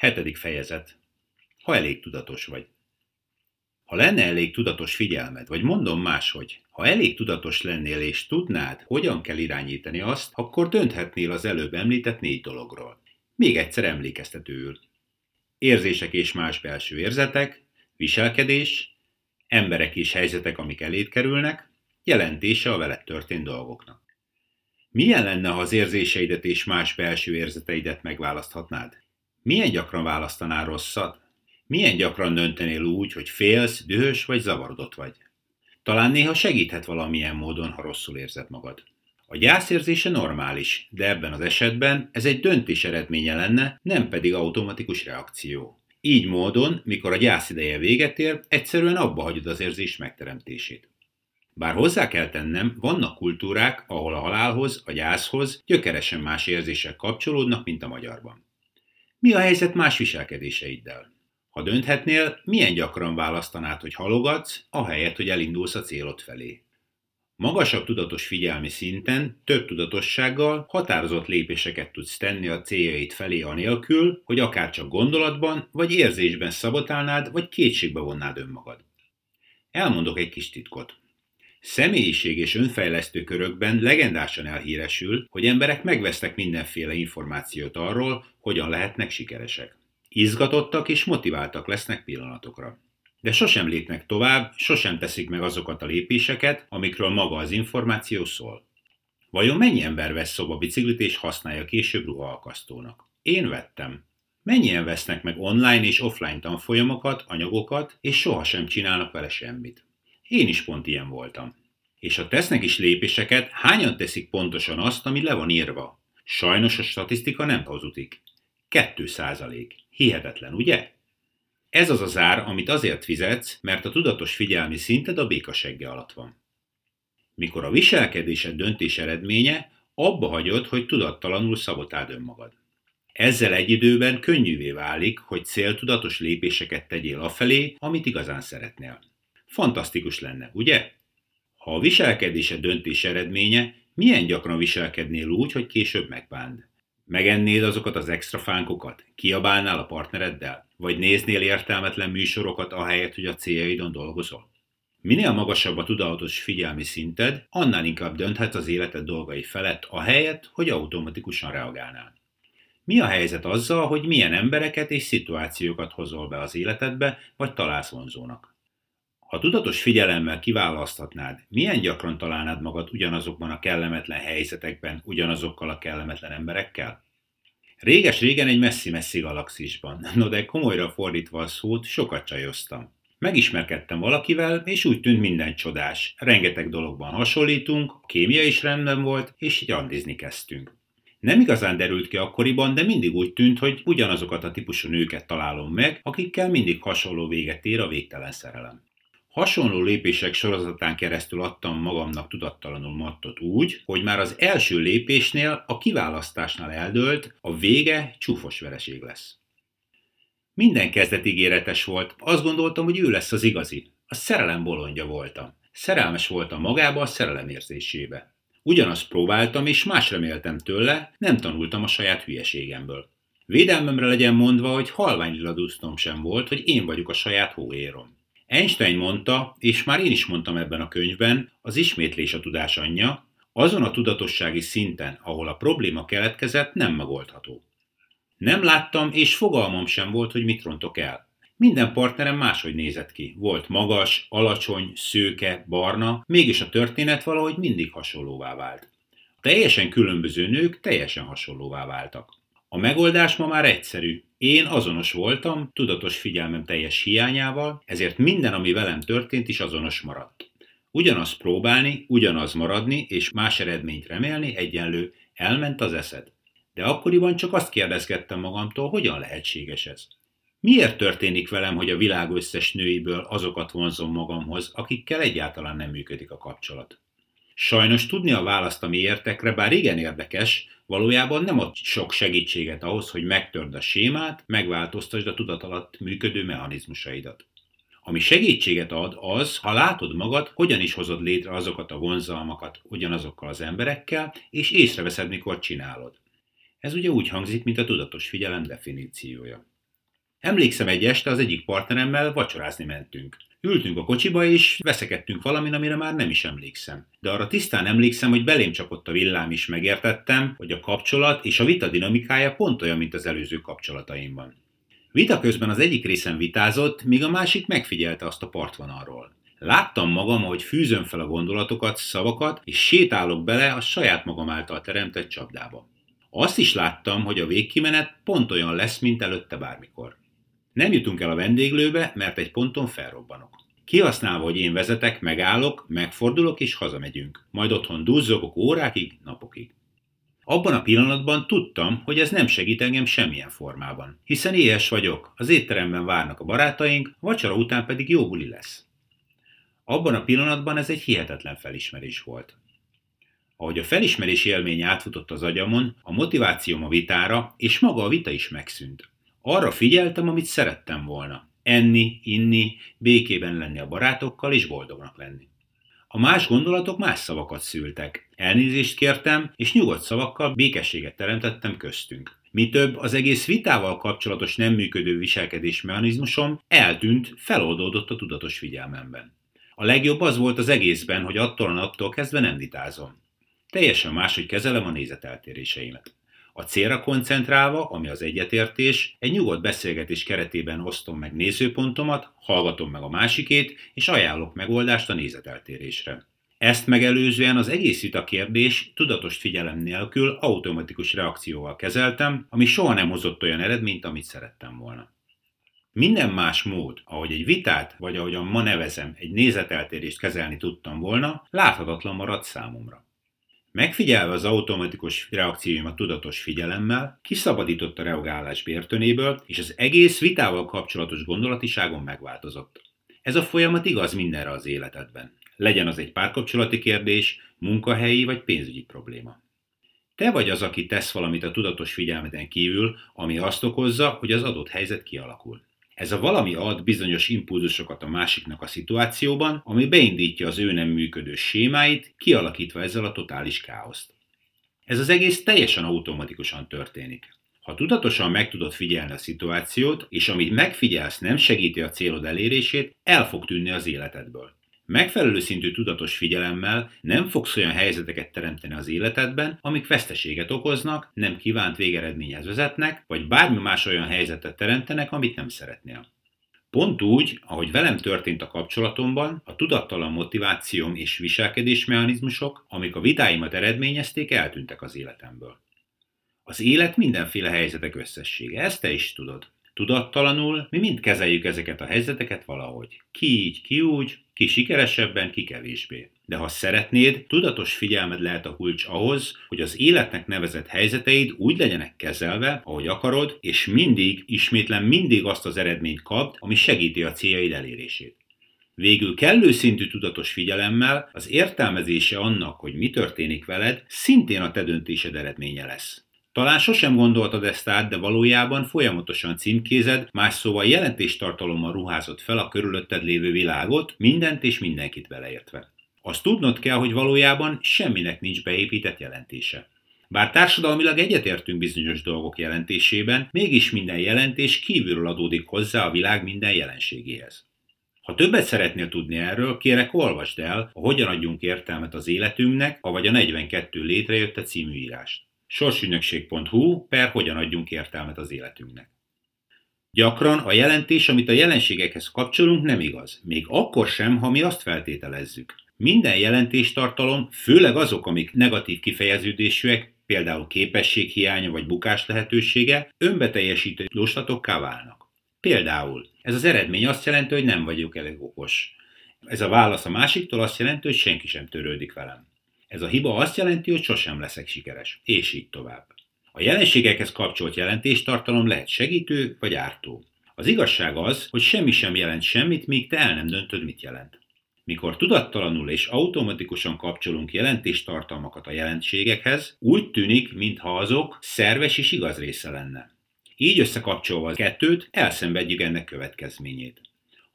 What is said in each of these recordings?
Hetedik fejezet. Ha elég tudatos vagy. Ha lenne elég tudatos figyelmed, vagy mondom máshogy, ha elég tudatos lennél és tudnád, hogyan kell irányítani azt, akkor dönthetnél az előbb említett négy dologról. Még egyszer emlékeztetőül. Érzések és más belső érzetek, viselkedés, emberek és helyzetek, amik elét kerülnek, jelentése a veled történt dolgoknak. Milyen lenne, ha az érzéseidet és más belső érzeteidet megválaszthatnád? Milyen gyakran választanál rosszat? Milyen gyakran döntenél úgy, hogy félsz, dühös vagy zavarodott vagy? Talán néha segíthet valamilyen módon, ha rosszul érzed magad. A gyászérzése normális, de ebben az esetben ez egy döntés eredménye lenne, nem pedig automatikus reakció. Így módon, mikor a gyász ideje véget ér, egyszerűen abba hagyod az érzés megteremtését. Bár hozzá kell tennem, vannak kultúrák, ahol a halálhoz, a gyászhoz gyökeresen más érzések kapcsolódnak, mint a magyarban. Mi a helyzet más viselkedéseiddel? Ha dönthetnél, milyen gyakran választanád, hogy halogatsz, ahelyett, hogy elindulsz a célod felé? Magasabb tudatos figyelmi szinten, több tudatossággal határozott lépéseket tudsz tenni a céljaid felé anélkül, hogy akár csak gondolatban vagy érzésben szabotálnád, vagy kétségbe vonnád önmagad. Elmondok egy kis titkot. Személyiség és önfejlesztő körökben legendásan elhíresül, hogy emberek megvesznek mindenféle információt arról, hogyan lehetnek sikeresek. Izgatottak és motiváltak lesznek pillanatokra. De sosem lépnek tovább, sosem teszik meg azokat a lépéseket, amikről maga az információ szól. Vajon mennyi ember vesz szoba és használja később ruhaalkasztónak? Én vettem. Mennyien vesznek meg online és offline tanfolyamokat, anyagokat, és sohasem csinálnak vele semmit? Én is pont ilyen voltam. És ha tesznek is lépéseket, hányan teszik pontosan azt, ami le van írva? Sajnos a statisztika nem hazudik. 2 százalék. Hihetetlen, ugye? Ez az az ár, amit azért fizetsz, mert a tudatos figyelmi szinted a békasegge alatt van. Mikor a viselkedésed döntés eredménye, abba hagyod, hogy tudattalanul szabotáld önmagad. Ezzel egy időben könnyűvé válik, hogy céltudatos lépéseket tegyél afelé, amit igazán szeretnél. Fantasztikus lenne, ugye? Ha a viselkedése döntés eredménye, milyen gyakran viselkednél úgy, hogy később megbánd? Megennéd azokat az extra fánkokat? Kiabálnál a partnereddel? Vagy néznél értelmetlen műsorokat ahelyett, hogy a céljaidon dolgozol? Minél magasabb a tudatos figyelmi szinted, annál inkább dönthetsz az életed dolgai felett, ahelyett, hogy automatikusan reagálnál. Mi a helyzet azzal, hogy milyen embereket és szituációkat hozol be az életedbe, vagy találsz vonzónak? Ha tudatos figyelemmel kiválaszthatnád, milyen gyakran találnád magad ugyanazokban a kellemetlen helyzetekben, ugyanazokkal a kellemetlen emberekkel? Réges-régen egy messzi-messzi galaxisban, no de komolyra fordítva a szót, sokat csajoztam. Megismerkedtem valakivel, és úgy tűnt minden csodás. Rengeteg dologban hasonlítunk, a kémia is rendben volt, és randizni kezdtünk. Nem igazán derült ki akkoriban, de mindig úgy tűnt, hogy ugyanazokat a típusú nőket találom meg, akikkel mindig hasonló véget ér a végtelen szerelem. Hasonló lépések sorozatán keresztül adtam magamnak tudattalanul mattot úgy, hogy már az első lépésnél, a kiválasztásnál eldőlt, a vége csúfos vereség lesz. Minden kezdet ígéretes volt, azt gondoltam, hogy ő lesz az igazi. A szerelem bolondja voltam. Szerelmes voltam magába a szerelem érzésébe. Ugyanazt próbáltam, és más reméltem tőle, nem tanultam a saját hülyeségemből. Védelmemre legyen mondva, hogy halvány sem volt, hogy én vagyok a saját hóérom. Einstein mondta, és már én is mondtam ebben a könyvben, az ismétlés a tudás anyja, azon a tudatossági szinten, ahol a probléma keletkezett, nem megoldható. Nem láttam, és fogalmam sem volt, hogy mit rontok el. Minden partnerem máshogy nézett ki. Volt magas, alacsony, szőke, barna, mégis a történet valahogy mindig hasonlóvá vált. A teljesen különböző nők teljesen hasonlóvá váltak. A megoldás ma már egyszerű. Én azonos voltam, tudatos figyelmem teljes hiányával, ezért minden, ami velem történt is azonos maradt. Ugyanaz próbálni, ugyanaz maradni és más eredményt remélni egyenlő, elment az eszed. De akkoriban csak azt kérdezgettem magamtól, hogyan lehetséges ez. Miért történik velem, hogy a világ összes nőiből azokat vonzom magamhoz, akikkel egyáltalán nem működik a kapcsolat? Sajnos tudni a választ a miértekre, bár igen érdekes, valójában nem ad sok segítséget ahhoz, hogy megtörd a sémát, megváltoztasd a tudat alatt működő mechanizmusaidat. Ami segítséget ad az, ha látod magad, hogyan is hozod létre azokat a vonzalmakat ugyanazokkal az emberekkel, és észreveszed, mikor csinálod. Ez ugye úgy hangzik, mint a tudatos figyelem definíciója. Emlékszem egy este az egyik partneremmel vacsorázni mentünk. Ültünk a kocsiba, és veszekedtünk valamin, amire már nem is emlékszem. De arra tisztán emlékszem, hogy belém csapott a villám is megértettem, hogy a kapcsolat és a vita dinamikája pont olyan, mint az előző kapcsolataimban. Vita közben az egyik részen vitázott, míg a másik megfigyelte azt a partvonalról. Láttam magam, hogy fűzöm fel a gondolatokat, szavakat, és sétálok bele a saját magam által teremtett csapdába. Azt is láttam, hogy a végkimenet pont olyan lesz, mint előtte bármikor. Nem jutunk el a vendéglőbe, mert egy ponton felrobbanok. Kihasználva, hogy én vezetek, megállok, megfordulok és hazamegyünk. Majd otthon duzzogok órákig, napokig. Abban a pillanatban tudtam, hogy ez nem segít engem semmilyen formában, hiszen éhes vagyok, az étteremben várnak a barátaink, vacsora után pedig jó buli lesz. Abban a pillanatban ez egy hihetetlen felismerés volt. Ahogy a felismerés élmény átfutott az agyamon, a motivációm a vitára, és maga a vita is megszűnt. Arra figyeltem, amit szerettem volna. Enni, inni, békében lenni a barátokkal és boldognak lenni. A más gondolatok más szavakat szültek. Elnézést kértem, és nyugodt szavakkal békességet teremtettem köztünk. Mi több, az egész vitával kapcsolatos nem működő viselkedésmechanizmusom eltűnt, feloldódott a tudatos figyelmemben. A legjobb az volt az egészben, hogy attól a naptól kezdve nem vitázom. Teljesen máshogy kezelem a nézeteltéréseimet. A célra koncentrálva, ami az egyetértés, egy nyugodt beszélgetés keretében osztom meg nézőpontomat, hallgatom meg a másikét, és ajánlok megoldást a nézeteltérésre. Ezt megelőzően az egész vita kérdés tudatos figyelem nélkül automatikus reakcióval kezeltem, ami soha nem hozott olyan eredményt, amit szerettem volna. Minden más mód, ahogy egy vitát, vagy ahogyan ma nevezem, egy nézeteltérést kezelni tudtam volna, láthatatlan maradt számomra. Megfigyelve az automatikus reakcióimat tudatos figyelemmel, kiszabadított a reagálás bértönéből, és az egész vitával kapcsolatos gondolatiságom megváltozott. Ez a folyamat igaz mindenre az életedben. Legyen az egy párkapcsolati kérdés, munkahelyi vagy pénzügyi probléma. Te vagy az, aki tesz valamit a tudatos figyelmeden kívül, ami azt okozza, hogy az adott helyzet kialakul. Ez a valami ad bizonyos impulzusokat a másiknak a szituációban, ami beindítja az ő nem működő sémáit, kialakítva ezzel a totális káoszt. Ez az egész teljesen automatikusan történik. Ha tudatosan meg tudod figyelni a szituációt, és amit megfigyelsz nem segíti a célod elérését, el fog tűnni az életedből. Megfelelő szintű tudatos figyelemmel nem fogsz olyan helyzeteket teremteni az életedben, amik veszteséget okoznak, nem kívánt végeredményhez vezetnek, vagy bármi más olyan helyzetet teremtenek, amit nem szeretnél. Pont úgy, ahogy velem történt a kapcsolatomban, a tudattalan motivációm és viselkedésmechanizmusok, amik a vitáimat eredményezték, eltűntek az életemből. Az élet mindenféle helyzetek összessége, ezt te is tudod. Tudattalanul mi mind kezeljük ezeket a helyzeteket valahogy. Ki így, ki úgy, ki sikeresebben, ki kevésbé. De ha szeretnéd, tudatos figyelmed lehet a kulcs ahhoz, hogy az életnek nevezett helyzeteid úgy legyenek kezelve, ahogy akarod, és mindig, ismétlen mindig azt az eredményt kapd, ami segíti a céljaid elérését. Végül kellő szintű tudatos figyelemmel az értelmezése annak, hogy mi történik veled, szintén a te döntésed eredménye lesz. Talán sosem gondoltad ezt át, de valójában folyamatosan címkézed, más szóval jelentéstartalommal ruházott fel a körülötted lévő világot, mindent és mindenkit beleértve. Azt tudnod kell, hogy valójában semminek nincs beépített jelentése. Bár társadalmilag egyetértünk bizonyos dolgok jelentésében, mégis minden jelentés kívülről adódik hozzá a világ minden jelenségéhez. Ha többet szeretnél tudni erről, kérek olvasd el a Hogyan adjunk értelmet az életünknek, avagy a 42 létrejött a című írást sorsügynökség.hu per hogyan adjunk értelmet az életünknek. Gyakran a jelentés, amit a jelenségekhez kapcsolunk, nem igaz. Még akkor sem, ha mi azt feltételezzük. Minden jelentéstartalom, főleg azok, amik negatív kifejeződésűek, például képességhiánya vagy bukás lehetősége, önbeteljesítő jóslatokká válnak. Például ez az eredmény azt jelenti, hogy nem vagyok elég okos. Ez a válasz a másiktól azt jelenti, hogy senki sem törődik velem. Ez a hiba azt jelenti, hogy sosem leszek sikeres, és így tovább. A jelenségekhez kapcsolt jelentéstartalom lehet segítő vagy ártó. Az igazság az, hogy semmi sem jelent semmit, míg te el nem döntöd, mit jelent. Mikor tudattalanul és automatikusan kapcsolunk jelentéstartalmakat a jelenségekhez, úgy tűnik, mintha azok szerves és igaz része lenne. Így összekapcsolva a kettőt, elszenvedjük ennek következményét.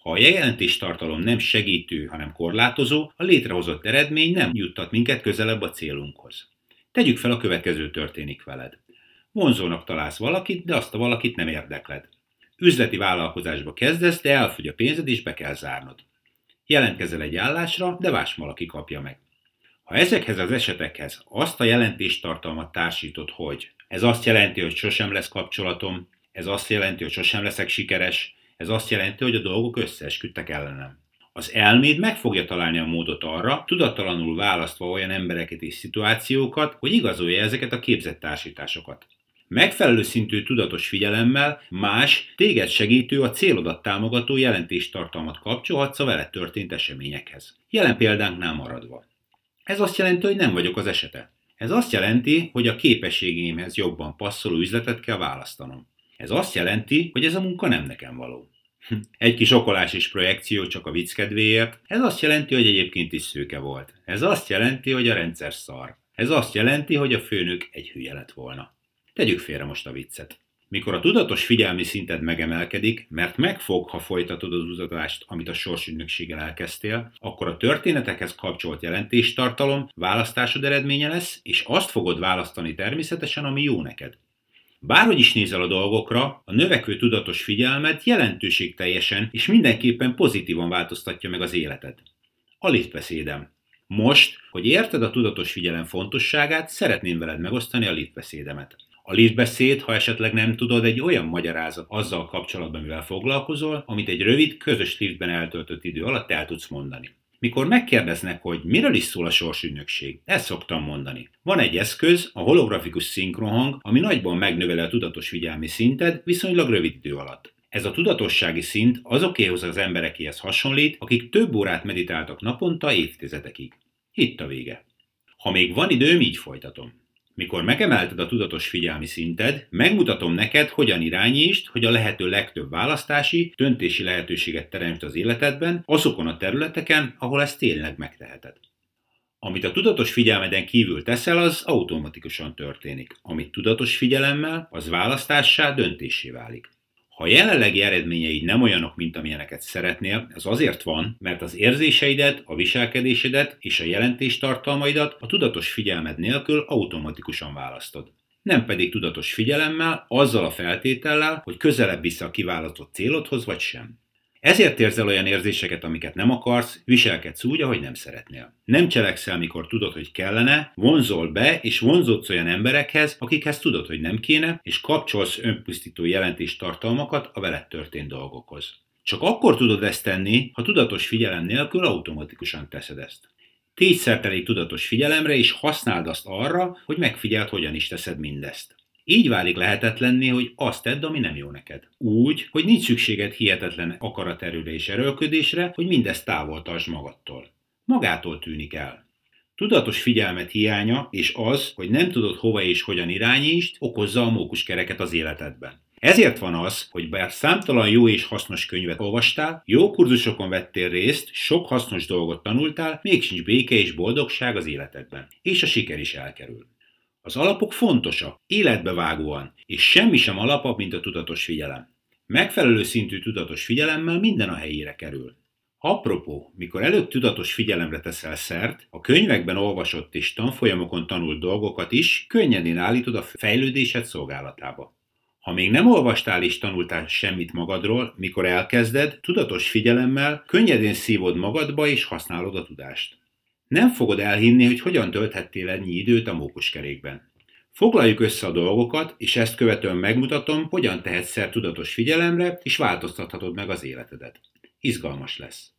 Ha a jelentés tartalom nem segítő, hanem korlátozó, a létrehozott eredmény nem juttat minket közelebb a célunkhoz. Tegyük fel a következő történik veled. Vonzónak találsz valakit, de azt a valakit nem érdekled. Üzleti vállalkozásba kezdesz, de elfogy a pénzed és be kell zárnod. Jelentkezel egy állásra, de más valaki kapja meg. Ha ezekhez az esetekhez azt a jelentéstartalmat társítod, hogy ez azt jelenti, hogy sosem lesz kapcsolatom, ez azt jelenti, hogy sosem leszek sikeres, ez azt jelenti, hogy a dolgok összeesküdtek ellenem. Az elméd meg fogja találni a módot arra, tudattalanul választva olyan embereket és szituációkat, hogy igazolja ezeket a képzett társításokat. Megfelelő szintű tudatos figyelemmel más, téged segítő, a célodat támogató jelentéstartalmat kapcsolhatsz a vele történt eseményekhez. Jelen példánknál maradva. Ez azt jelenti, hogy nem vagyok az esete. Ez azt jelenti, hogy a képességeimhez jobban passzoló üzletet kell választanom. Ez azt jelenti, hogy ez a munka nem nekem való. Egy kis okolás és projekció csak a vicc kedvéért. Ez azt jelenti, hogy egyébként is szőke volt. Ez azt jelenti, hogy a rendszer szar. Ez azt jelenti, hogy a főnök egy hülye lett volna. Tegyük félre most a viccet. Mikor a tudatos figyelmi szinted megemelkedik, mert megfog, ha folytatod az utazást, amit a sorsügynökséggel elkezdtél, akkor a történetekhez kapcsolt jelentéstartalom választásod eredménye lesz, és azt fogod választani természetesen, ami jó neked. Bárhogy is nézel a dolgokra, a növekvő tudatos figyelmet jelentőségteljesen és mindenképpen pozitívan változtatja meg az életed. A liftbeszédem. Most, hogy érted a tudatos figyelem fontosságát, szeretném veled megosztani a liftbeszédemet. A liftbeszéd, ha esetleg nem tudod, egy olyan magyarázat azzal kapcsolatban, mivel foglalkozol, amit egy rövid, közös liftben eltöltött idő alatt el tudsz mondani. Mikor megkérdeznek, hogy miről is szól a sorsügynökség, ezt szoktam mondani. Van egy eszköz, a holografikus szinkrohang, ami nagyban megnöveli a tudatos figyelmi szinted viszonylag rövid idő alatt. Ez a tudatossági szint azokéhoz az emberekéhez hasonlít, akik több órát meditáltak naponta évtizedekig. Itt a vége. Ha még van időm, így folytatom. Mikor megemelted a tudatos figyelmi szinted, megmutatom neked, hogyan irányítsd, hogy a lehető legtöbb választási, döntési lehetőséget teremtsd az életedben, azokon a területeken, ahol ezt tényleg megteheted. Amit a tudatos figyelmeden kívül teszel, az automatikusan történik. Amit tudatos figyelemmel, az választássá, döntésé válik. Ha a jelenlegi eredményeid nem olyanok, mint amilyeneket szeretnél, ez azért van, mert az érzéseidet, a viselkedésedet és a jelentéstartalmaidat a tudatos figyelmed nélkül automatikusan választod. Nem pedig tudatos figyelemmel, azzal a feltétellel, hogy közelebb vissza a kiválasztott célodhoz vagy sem. Ezért érzel olyan érzéseket, amiket nem akarsz, viselkedsz úgy, ahogy nem szeretnél. Nem cselekszel, mikor tudod, hogy kellene, vonzol be és vonzódsz olyan emberekhez, akikhez tudod, hogy nem kéne, és kapcsolsz önpusztító jelentéstartalmakat a veled történt dolgokhoz. Csak akkor tudod ezt tenni, ha tudatos figyelem nélkül automatikusan teszed ezt. Tégy tudatos figyelemre, és használd azt arra, hogy megfigyeld, hogyan is teszed mindezt. Így válik lehetetlenné, hogy azt tedd, ami nem jó neked. Úgy, hogy nincs szükséged hihetetlen akaraterőre és erőlködésre, hogy mindezt távol tartsd magadtól. Magától tűnik el. Tudatos figyelmet hiánya és az, hogy nem tudod hova és hogyan irányítsd, okozza a mókuskereket az életedben. Ezért van az, hogy bár számtalan jó és hasznos könyvet olvastál, jó kurzusokon vettél részt, sok hasznos dolgot tanultál, még sincs béke és boldogság az életedben. És a siker is elkerül. Az alapok fontosak, életbevágóan, és semmi sem alapabb, mint a tudatos figyelem. Megfelelő szintű tudatos figyelemmel minden a helyére kerül. Apropó, mikor előbb tudatos figyelemre teszel szert, a könyvekben olvasott és tanfolyamokon tanult dolgokat is könnyedén állítod a fejlődésed szolgálatába. Ha még nem olvastál és tanultál semmit magadról, mikor elkezded, tudatos figyelemmel könnyedén szívod magadba és használod a tudást. Nem fogod elhinni, hogy hogyan tölthettél ennyi időt a mókuskerékben. Foglaljuk össze a dolgokat, és ezt követően megmutatom, hogyan tehetsz szer tudatos figyelemre, és változtathatod meg az életedet. Izgalmas lesz.